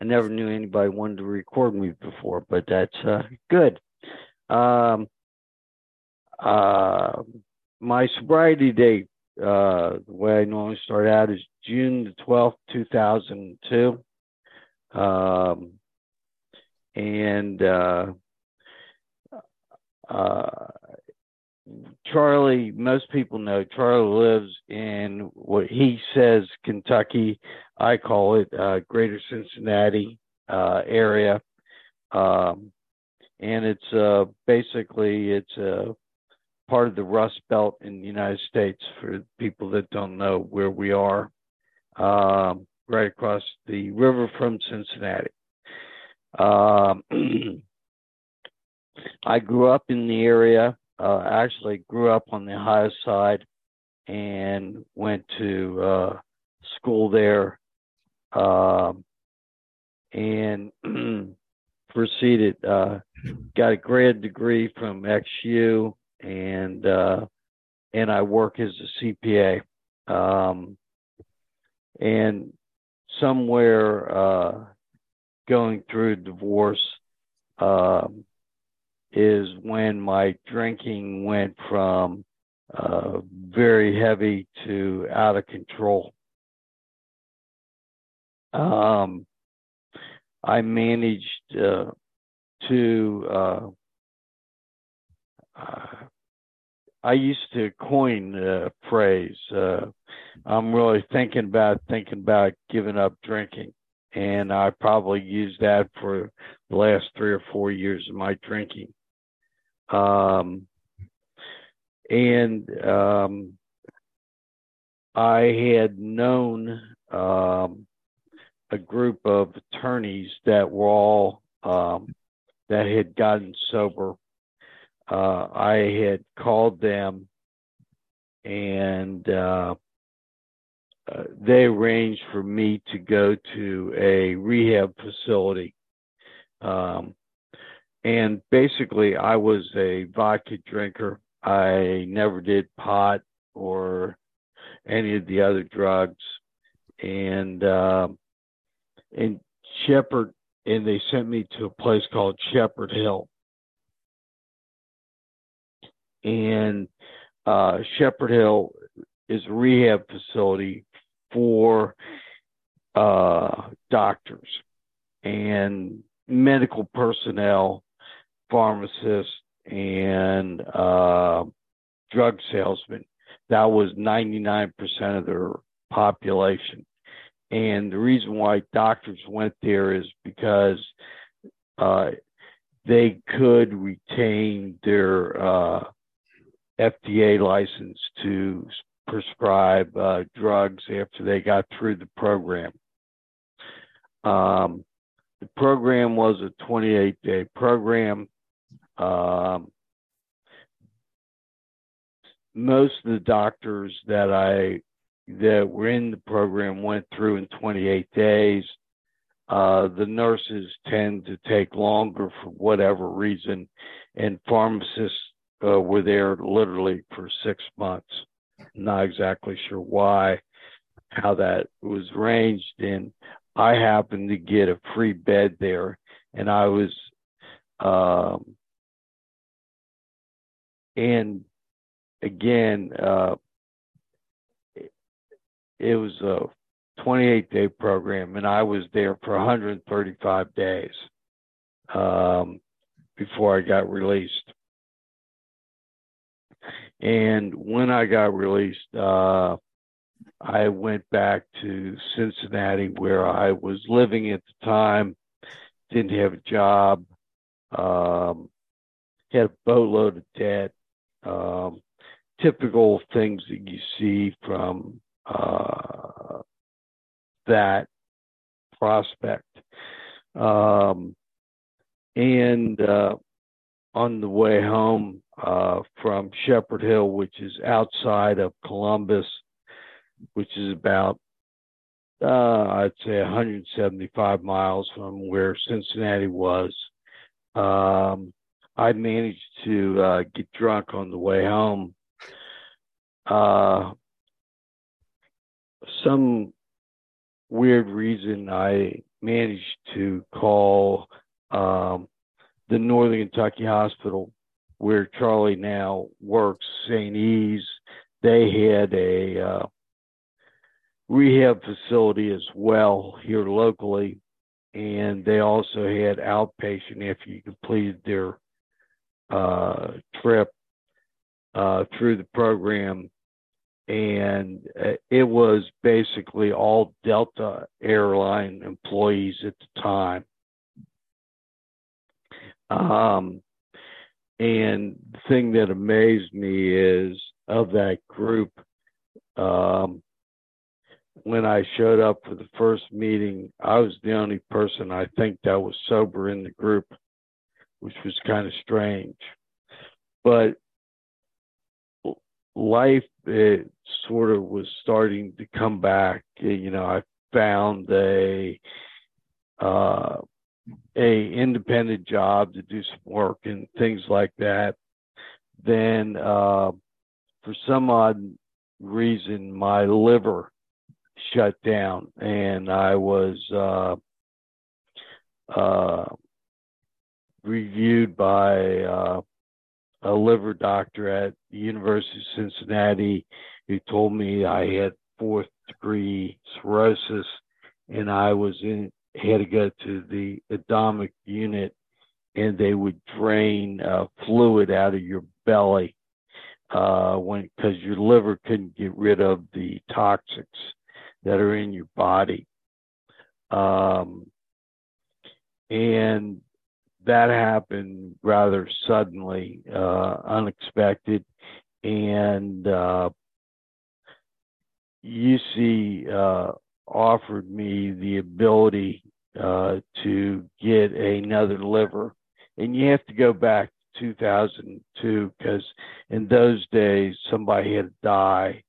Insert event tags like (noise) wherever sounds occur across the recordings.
I never knew anybody wanted to record me before, but that's uh, good. Um, uh, my sobriety date, uh, the way I normally start out is June the 12th, 2002. Um, and uh, uh, Charlie, most people know Charlie lives in what he says Kentucky. I call it uh, Greater Cincinnati uh, area, um, and it's uh, basically it's a part of the Rust Belt in the United States. For people that don't know where we are, um, right across the river from Cincinnati. Um, (clears throat) I grew up in the area uh, actually grew up on the Ohio side and went to uh, school there um, and (clears throat) proceeded, uh, got a grad degree from XU and uh, and I work as a CPA. Um, and somewhere uh, going through divorce, um, is when my drinking went from uh, very heavy to out of control. Um, I managed uh, to. Uh, uh I used to coin the phrase. Uh, I'm really thinking about thinking about giving up drinking, and I probably used that for the last three or four years of my drinking. Um, and um, I had known um, a group of attorneys that were all um, that had gotten sober. Uh, I had called them and uh, uh, they arranged for me to go to a rehab facility. Um, and basically, I was a vodka drinker. I never did pot or any of the other drugs. And uh, and Shepherd, and they sent me to a place called Shepherd Hill. And uh, Shepherd Hill is a rehab facility for uh, doctors and medical personnel pharmacists and uh, drug salesmen. That was 99% of their population. And the reason why doctors went there is because uh, they could retain their uh, FDA license to prescribe uh, drugs after they got through the program. Um, the program was a 28 day program. Um, most of the doctors that I that were in the program went through in 28 days. Uh, the nurses tend to take longer for whatever reason, and pharmacists uh, were there literally for six months. Not exactly sure why, how that was arranged, and I happened to get a free bed there, and I was um, and again, uh, it was a 28 day program, and I was there for 135 days um, before I got released. And when I got released, uh, I went back to Cincinnati where I was living at the time, didn't have a job, um, had a boatload of debt, um, typical things that you see from uh, that prospect. Um, and uh, on the way home uh, from Shepherd Hill, which is outside of Columbus, which is about uh, I'd say 175 miles from where Cincinnati was. Um, I managed to uh, get drunk on the way home. Uh, some weird reason, I managed to call um, the Northern Kentucky Hospital, where Charlie now works, St. E's. They had a uh, rehab facility as well here locally, and they also had outpatient after you completed their uh, trip uh, through the program. And uh, it was basically all Delta airline employees at the time. Um, and the thing that amazed me is of that group, um, when I showed up for the first meeting, I was the only person I think that was sober in the group, which was kind of strange. But life it sort of was starting to come back. You know, I found a uh, a independent job to do some work and things like that. Then, uh, for some odd reason, my liver shut down, and I was uh, uh, reviewed by uh, a liver doctor at the University of Cincinnati who told me I had fourth degree cirrhosis, and I was in had to go to the Adamic unit, and they would drain uh, fluid out of your belly uh, when because your liver couldn't get rid of the toxics that are in your body. Um, and that happened rather suddenly, uh, unexpected, and uh, UC uh, offered me the ability uh, to get another liver, and you have to go back to 2002 because in those days somebody had to die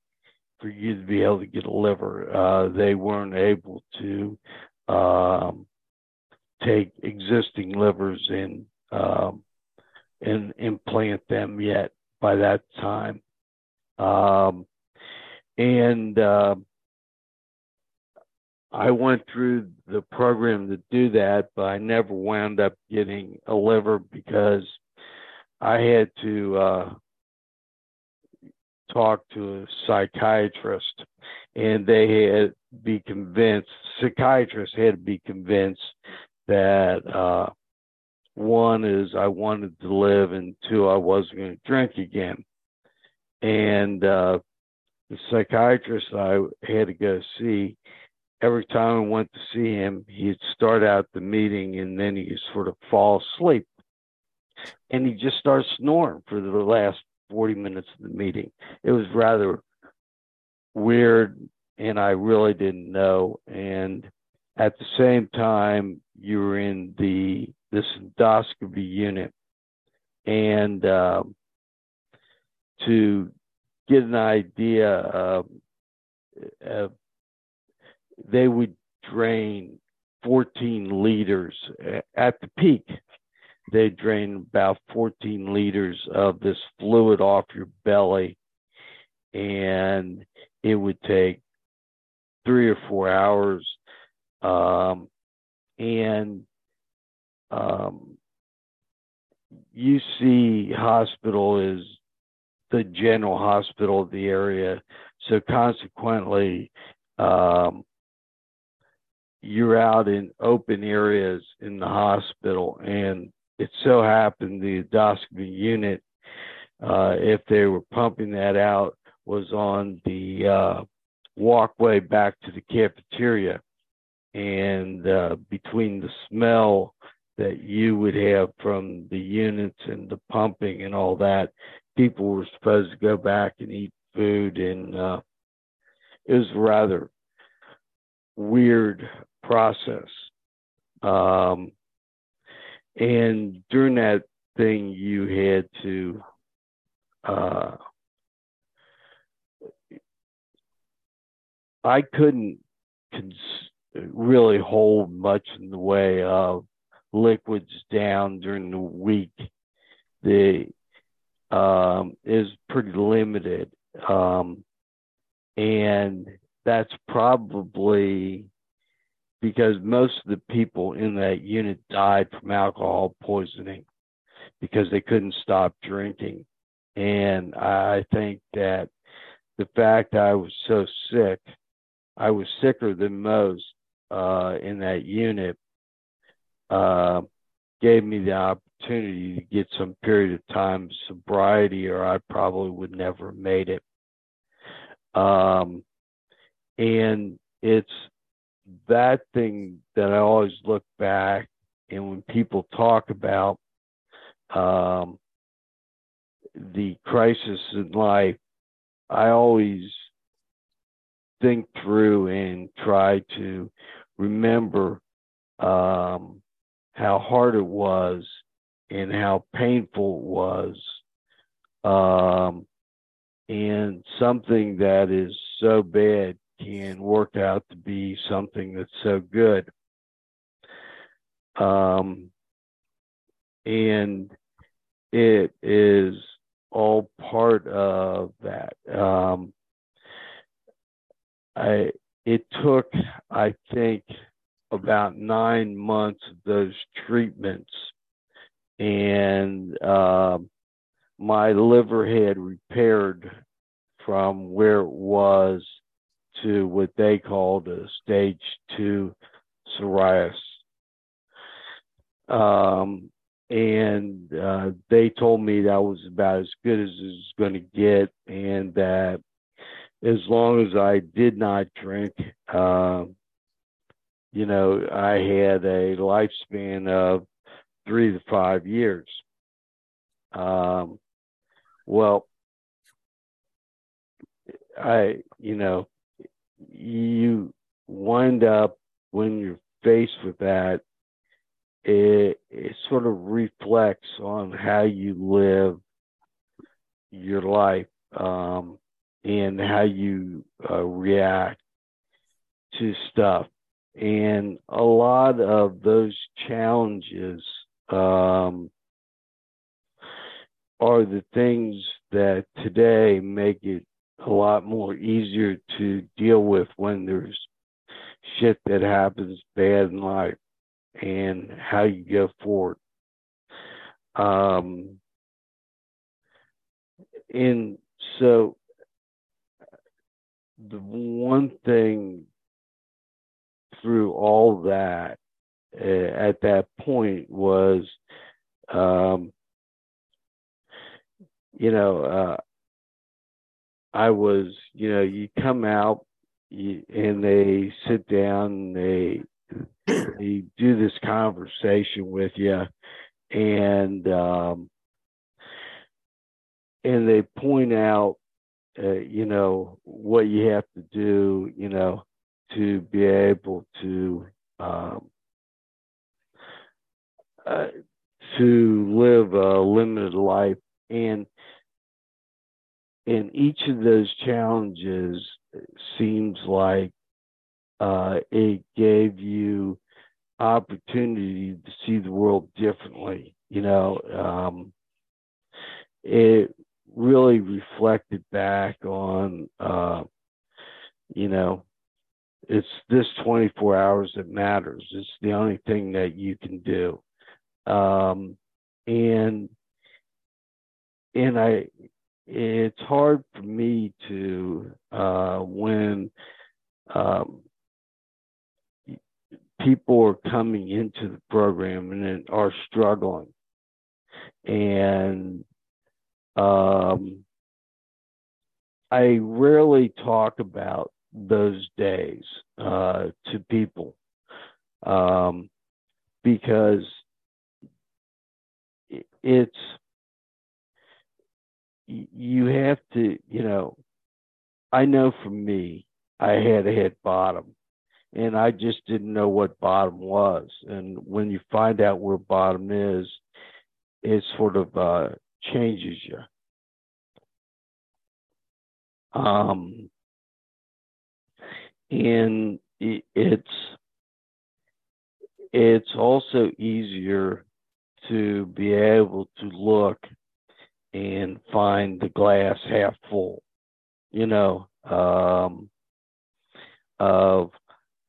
for you to be able to get a liver. Uh, they weren't able to um, take existing livers and um, and implant them yet by that time. Um, and uh, I went through the program to do that, but I never wound up getting a liver because I had to uh, talk to a psychiatrist, and they had be convinced. Psychiatrists had to be convinced that uh, one is I wanted to live, and two I wasn't going to drink again. And uh, the psychiatrist I had to go see, every time I went to see him, he'd start out the meeting and then he'd sort of fall asleep. And he just started snoring for the last 40 minutes of the meeting. It was rather weird, and I really didn't know. And at the same time, you were in the this endoscopy unit, and uh, to get an idea of they would drain 14 liters. At the peak they drain about 14 liters of this fluid off your belly. And it would take three or four hours um, and um, UC hospital is the general hospital of the area so consequently um, you're out in open areas in the hospital and it so happened the endoscopy unit, uh, if they were pumping that out, was on the uh, walkway back to the cafeteria. And uh, between the smell that you would have from the units and the pumping and all that, people were supposed to go back and eat food. And uh, it was rather weird process. Um, and during that thing, you had to uh, I couldn't cons- really hold much in the way of liquids down during the week. The um, is pretty limited, um, and that's probably because most of the people in that unit died from alcohol poisoning because they couldn't stop drinking. And I think that the fact I was so sick, I was sicker than most uh, in that unit, uh, gave me the opportunity to get some period of time sobriety, or I probably would never have made it. Um, and it's that thing that I always look back and when people talk about um, the crisis in life, I always think through and try to remember um, how hard it was and how painful it was. Um, and something that is so bad can work out to be something that's so good. Um, and it is all part of that. Um, I it took, I think, about nine months of those treatments, and uh, my liver had repaired from where it was to what they called a stage two cirrhosis. Um, and uh, they told me that was about as good as it was going to get, and that as long as I did not drink, uh, you know, I had a lifespan of three to five years. Um, well, I, you know, you wind up when you're faced with that, it, it sort of reflects on how you live your life um, and how you uh, react to stuff. And a lot of those challenges um, are the things that today make it a lot more easier to deal with when there's shit that happens bad in life and how you go forward. Um, and so the one thing through all that uh, at that point was um, you know uh, I was, you know, you come out you, and they sit down they they do this conversation with you and um and they point out uh, you know what you have to do you know to be able to um uh, to live a limited life and and each of those challenges seems like uh, it gave you opportunity to see the world differently. You know, um, it really reflected back on, uh, you know, it's this 24 hours that matters. It's the only thing that you can do. Um, and, and I, it's hard for me to uh, when um, people are coming into the program and are struggling and um, I rarely talk about those days uh, to people um, because it's you have to, you know, I know for me, I had to hit bottom and I just didn't know what bottom was. And when you find out where bottom is, it's sort of uh, changes you. Um, and it's it's also easier to be able to look and find the glass half full, you know, um, of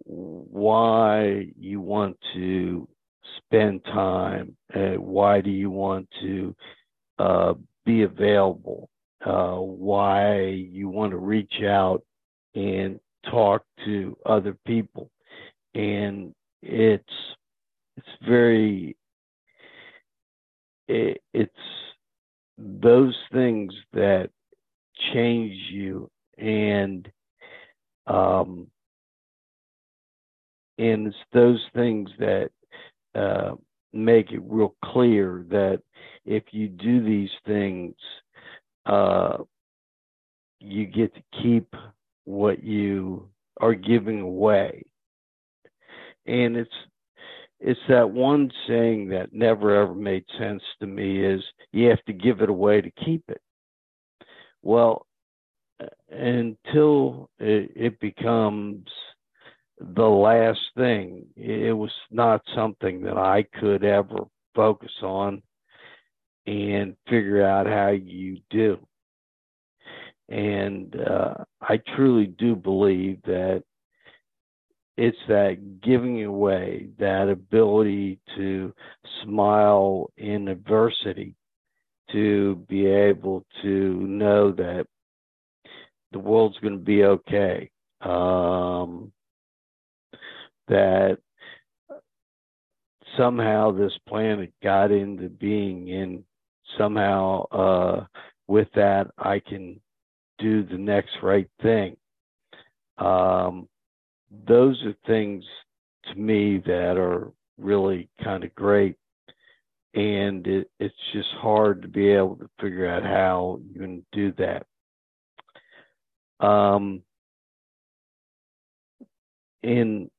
why you want to spend time, uh, why do you want to uh, be available, uh, why you want to reach out and talk to other people, and it's it's very it, it's those things that change you and um and it's those things that uh, make it real clear that if you do these things, uh, you get to keep what you are giving away. And it's it's that one saying that never ever made sense to me is you have to give it away to keep it. Well, until it, it becomes the last thing, it was not something that I could ever focus on and figure out how you do. And uh, I truly do believe that it's that giving away, that ability to smile in adversity, to be able to know that the world's going to be okay. Um, that somehow this planet got into being and somehow uh, with that I can do the next right thing. Um, those are things to me that are really kind of great. And it, it's just hard to be able to figure out how you can do that. Um, and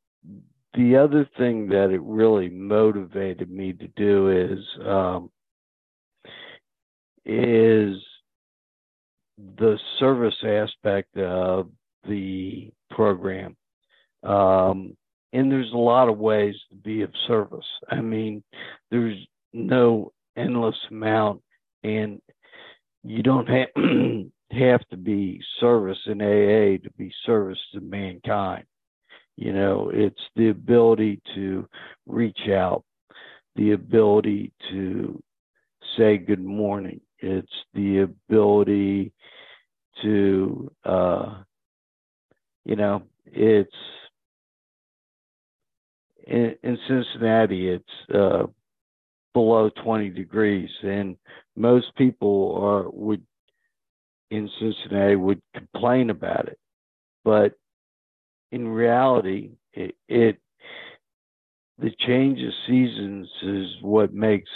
the other thing that it really motivated me to do is um, is the service aspect of the program. Um, and there's a lot of ways to be of service. I mean, there's no endless amount, and you don't have (clears throat) have to be service in AA to be service to mankind. You know, it's the ability to reach out, the ability to say good morning. It's the ability to, uh, you know, it's in, in Cincinnati, it's uh, below 20 degrees, and most people are would in Cincinnati would complain about it, but in reality, it, it the change of seasons is what makes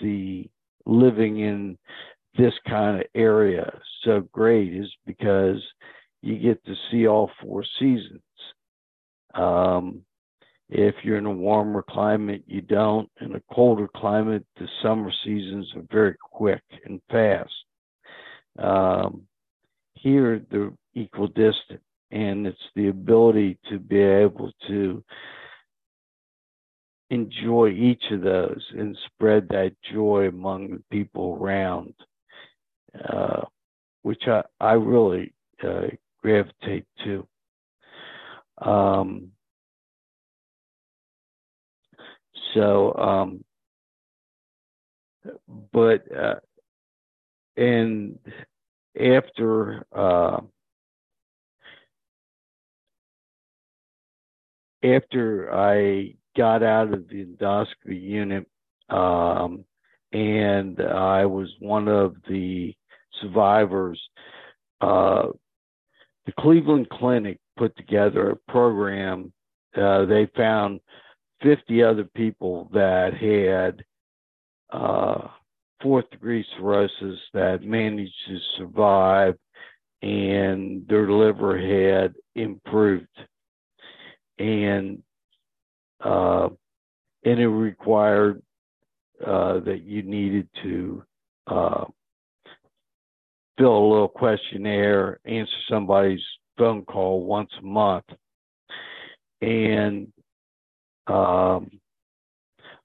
the living in this kind of area so great is because you get to see all four seasons. Um, if you're in a warmer climate, you don't. In a colder climate, the summer seasons are very quick and fast. Um, here, they're equal equidistant and it's the ability to be able to enjoy each of those and spread that joy among the people around, uh, which I, I really uh, gravitate to. Um, so, um, but, uh, and after, uh, after I got out of the endoscopy unit, um, and I was one of the survivors, uh, the Cleveland Clinic put together a program. Uh, they found 50 other people that had uh, fourth degree cirrhosis that managed to survive and their liver had improved and uh, and it required uh, that you needed to uh, fill a little questionnaire, answer somebody's phone call once a month, and um,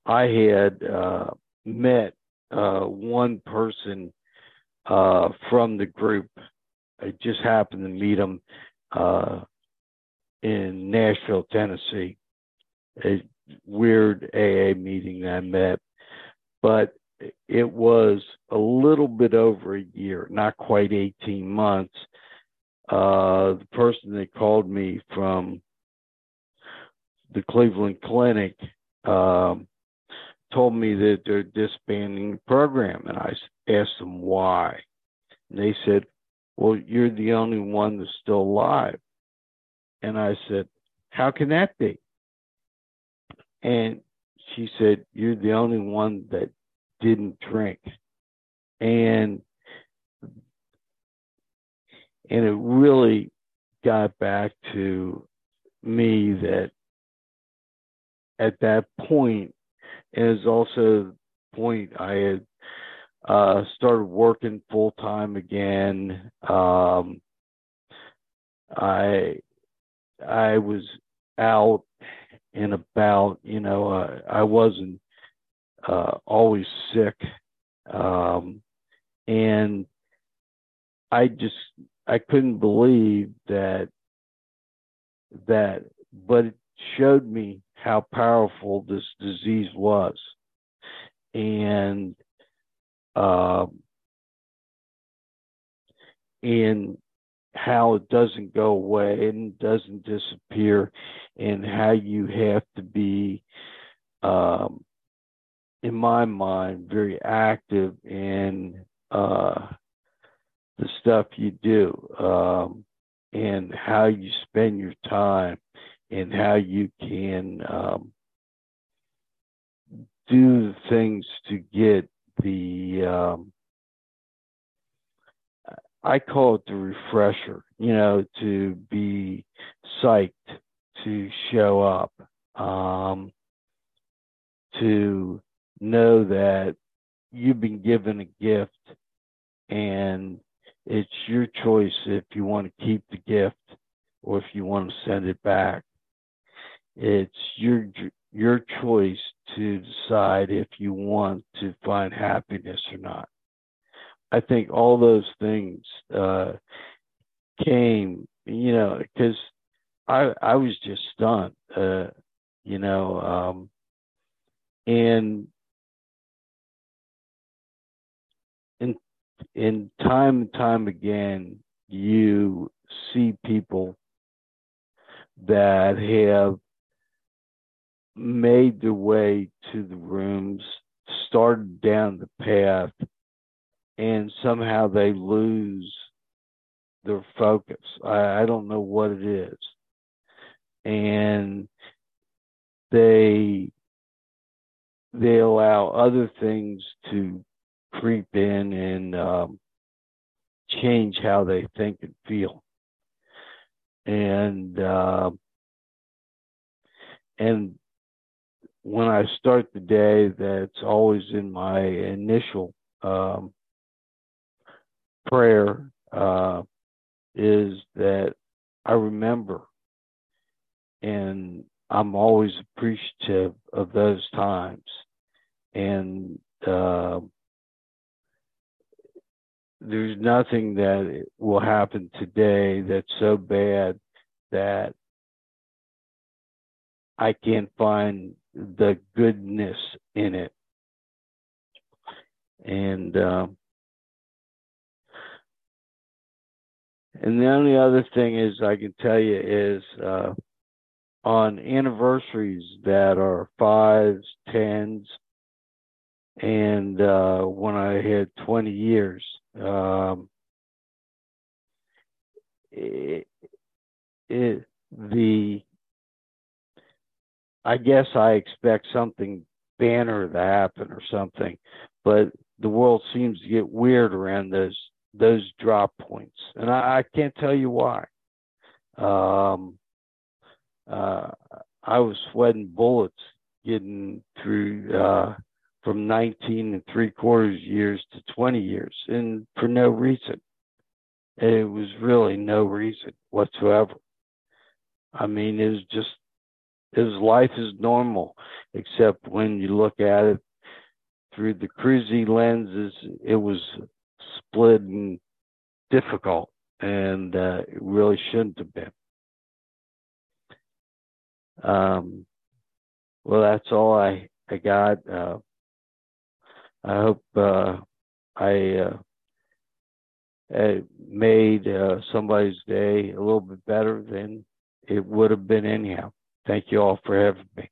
I had uh, met uh, one person uh, from the group. I just happened to meet him in Nashville, Tennessee. A weird AA meeting I met, but it was a little bit over a year, not quite 18 months. Uh, the person that called me from the Cleveland Clinic um, told me that they're disbanding the program, and I asked them why. And they said, Well, you're the only one that's still alive. And I said, How can that be? And she said, You're the only one that didn't drink. And and it really got back to me that at that point is also the point I had uh, started working full time again. Um, I I was out and about. You know, uh, I wasn't uh, always sick, um, and I just I couldn't believe that that, but it showed me how powerful this disease was, and um, and how it doesn't go away and doesn't disappear, and how you have to be, um, in my mind, very active in uh, the stuff you do, um, and how you spend your time, and how you can um, do the things to get the um, I call it the refresher, you know, to be psyched, to show up, um, to know that you've been given a gift and it's your choice if you want to keep the gift or if you want to send it back. It's your your choice to decide if you want to find happiness or not. I think all those things uh, came, you know, because I I was just stunned, uh, you know, um, and in in time and time again, you see people that have made their way to the rooms, started down the path, and somehow they lose their focus. I, I don't know what it is. And they they allow other things to creep in and um, change how they think and feel. And uh, and when I start the day, that's always in my initial um, prayer uh, is that I remember, and I'm always appreciative of those times, and uh, there's nothing that will happen today that's so bad that I can't find the goodness in it. And um, and the only other thing is I can tell you is uh, on anniversaries that are fives, tens, and uh, when I had 20 years, um, it, it, the I guess I expect something banner to happen or something, but the world seems to get weird around those those drop points, and I, I can't tell you why. Um, uh, I was sweating bullets getting through uh, from 19 and three quarters years to 20 years, and for no reason. It was really no reason whatsoever. I mean, it was just his life is normal, except when you look at it through the cruisy lenses, it was split and difficult, and uh, it really shouldn't have been. Um, well, that's all I I got. Uh, I hope uh, I uh, made uh, somebody's day a little bit better than it would have been anyhow. Thank you all for having me.